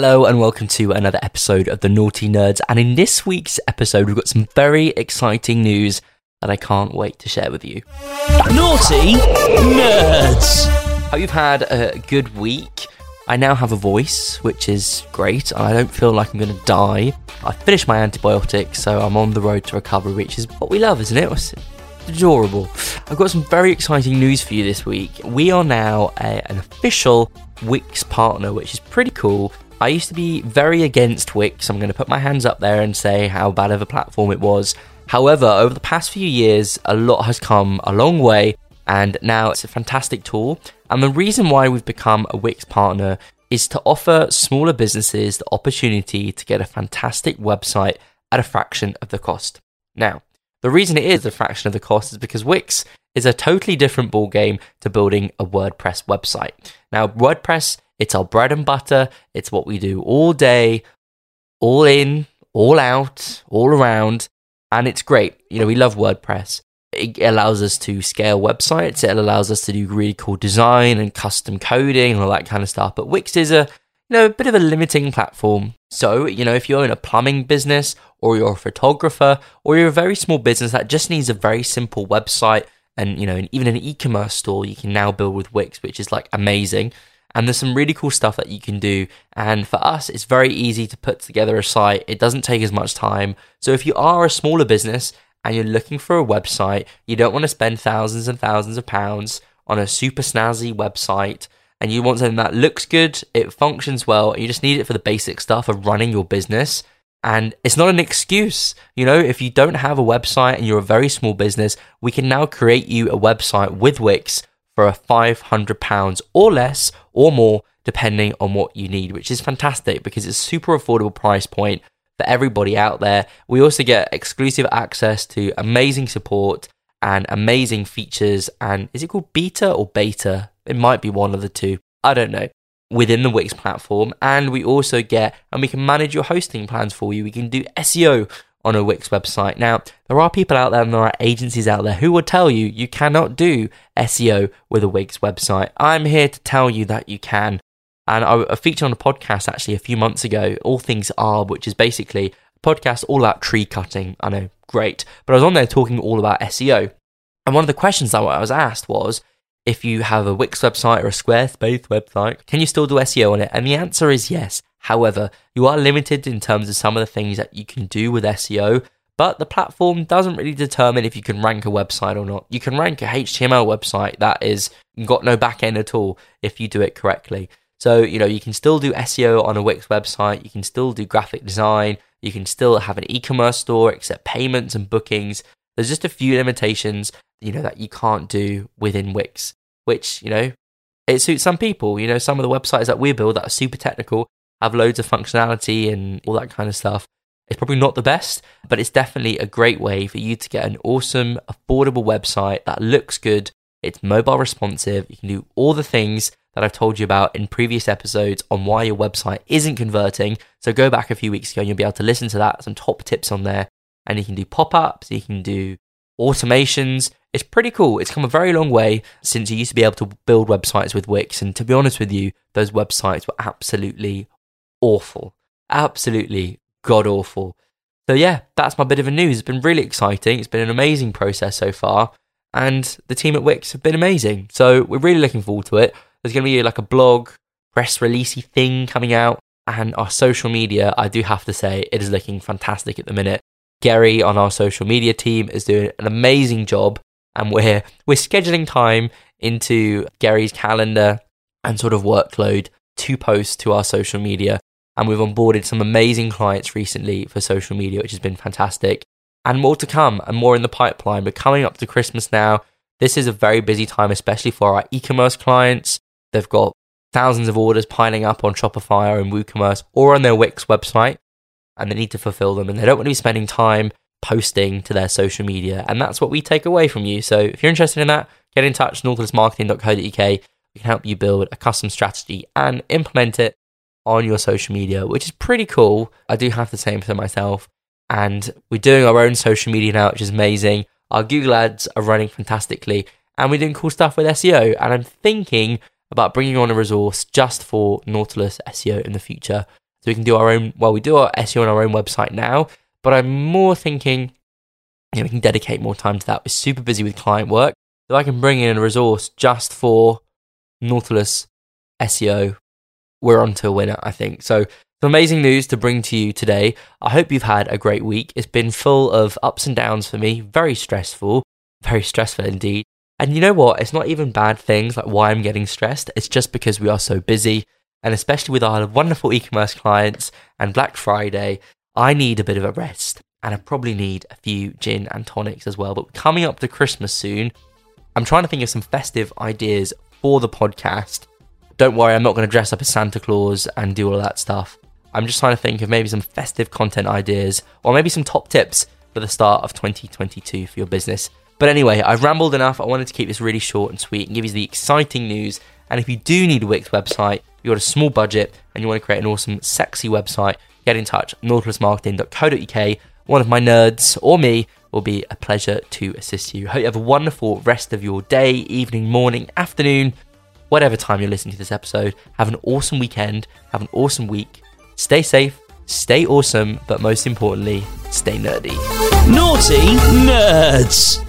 Hello and welcome to another episode of the Nauti Nerds. And in this week's episode, we've got some very exciting news that I can't wait to share with you. Nauti Nerds! Hope you've had a good week. I now have a voice, which is great. I don't feel like I'm going to die. I finished my antibiotics, so I'm on the road to recovery, which is what we love, isn't it? It's adorable. I've got some very exciting news for you this week. We are now a, an official Wix partner, which is pretty cool. I used to be very against Wix. I'm going to put my hands up there and say how bad of a platform it was. However, over the past few years, a lot has come a long way, and now it's a fantastic tool. And the reason why we've become a Wix partner is to offer smaller businesses the opportunity to get a fantastic website at a fraction of the cost. Now, the reason it is a fraction of the cost is because Wix is a totally different ballgame to building a WordPress website. Now, WordPress it's our bread and butter. It's what we do all day, all in, all out, all around. And it's great. You know, we love WordPress. It allows us to scale websites. It allows us to do really cool design and custom coding and all that kind of stuff. But Wix is a, you know, a bit of a limiting platform. So, you know, if you're in a plumbing business or you're a photographer or you're a very small business that just needs a very simple website and, you know, even an e-commerce store you can now build with Wix, which is like amazing. And there's some really cool stuff that you can do. And for us, it's very easy to put together a site. It doesn't take as much time. So if you are a smaller business and you're looking for a website, you don't want to spend thousands and thousands of pounds on a super snazzy website and you want something that looks good, it functions well, and you just need it for the basic stuff of running your business. And it's not an excuse. You know, if you don't have a website and you're a very small business, we can now create you a website with Wix for a £500 or less or more, depending on what you need, which is fantastic because it's a super affordable price point for everybody out there. We also get exclusive access to amazing support and amazing features. And is it called beta or beta? It might be one of the two. I don't know. Within the Wix platform, and we also get and we can manage your hosting plans for you. We can do SEO on a Wix website. Now, there are people out there and there are agencies out there who will tell you you cannot do SEO with a Wix website. I'm here to tell you that you can. And I, featured on a podcast actually a few months ago, All Things Arb, which is basically a podcast all about tree cutting. I know, great. But I was on there talking all about SEO. And one of the questions that I was asked was, if you have a Wix website or a Squarespace website, can you still do SEO on it? And the answer is yes. However, you are limited in terms of some of the things that you can do with SEO, but the platform doesn't really determine if you can rank a website or not. You can rank a HTML website that is got no backend at all if you do it correctly. So, you know, you can still do SEO on a Wix website, you can still do graphic design, you can still have an e-commerce store, accept payments and bookings. There's just a few limitations, you know, that you can't do within Wix, which, you know, it suits some people. You know, some of the websites that we build that are super technical have loads of functionality and all that kind of stuff. It's probably not the best, but it's definitely a great way for you to get an awesome, affordable website that looks good. It's mobile responsive. You can do all the things that I've told you about in previous episodes on why your website isn't converting. So go back a few weeks ago and you'll be able to listen to that, some top tips on there. And you can do pop ups, you can do automations. It's pretty cool. It's come a very long way since you used to be able to build websites with Wix. And to be honest with you, those websites were absolutely awful. Absolutely god awful. So, yeah, that's my bit of a news. It's been really exciting. It's been an amazing process so far. And the team at Wix have been amazing. So, we're really looking forward to it. There's going to be like a blog, press releasey thing coming out. And our social media, I do have to say, it is looking fantastic at the minute. Gary on our social media team is doing an amazing job. And we're, we're scheduling time into Gary's calendar and sort of workload to post to our social media and we've onboarded some amazing clients recently for social media, which has been fantastic. And more to come and more in the pipeline. We're coming up to Christmas now. This is a very busy time, especially for our e commerce clients. They've got thousands of orders piling up on Shopify or in WooCommerce or on their Wix website, and they need to fulfill them. And they don't want to be spending time posting to their social media. And that's what we take away from you. So if you're interested in that, get in touch, nautilusmarketing.co.uk. We can help you build a custom strategy and implement it on your social media, which is pretty cool. I do have the same for myself. And we're doing our own social media now, which is amazing. Our Google ads are running fantastically, and we're doing cool stuff with SEO. And I'm thinking about bringing on a resource just for Nautilus SEO in the future. So we can do our own. Well, we do our SEO on our own website now, but I'm more thinking, you know, we can dedicate more time to that. We're super busy with client work, so I can bring in a resource just for Nautilus SEO. We're on to a winner, I think. So some amazing news to bring to you today. I hope you've had a great week. It's been full of ups and downs for me, very stressful, very stressful indeed. And you know what? It's not even bad things like why I'm getting stressed. It's just because we are so busy. And especially with our wonderful e commerce clients and Black Friday, I need a bit of a rest. And I probably need a few gin and tonics as well. But coming up to Christmas soon, I'm trying to think of some festive ideas for the podcast. Don't worry, I'm not going to dress up as Santa Claus and do all that stuff. I'm just trying to think of maybe some festive content ideas or maybe some top tips for the start of 2022 for your business. But anyway, I've rambled enough. I wanted to keep this really short and sweet and give you the exciting news. And if you do need a Wix website, you've got a small budget and you want to create an awesome, sexy website, get in touch, nautilusmarketing.co.uk. One of my nerds or me will be a pleasure to assist you. Hope you have a wonderful rest of your day, evening, morning, afternoon, whatever time you're listening to this episode. Have an awesome weekend. Have an awesome week. Stay safe, stay awesome, but most importantly, stay nerdy. Nauti Nerds.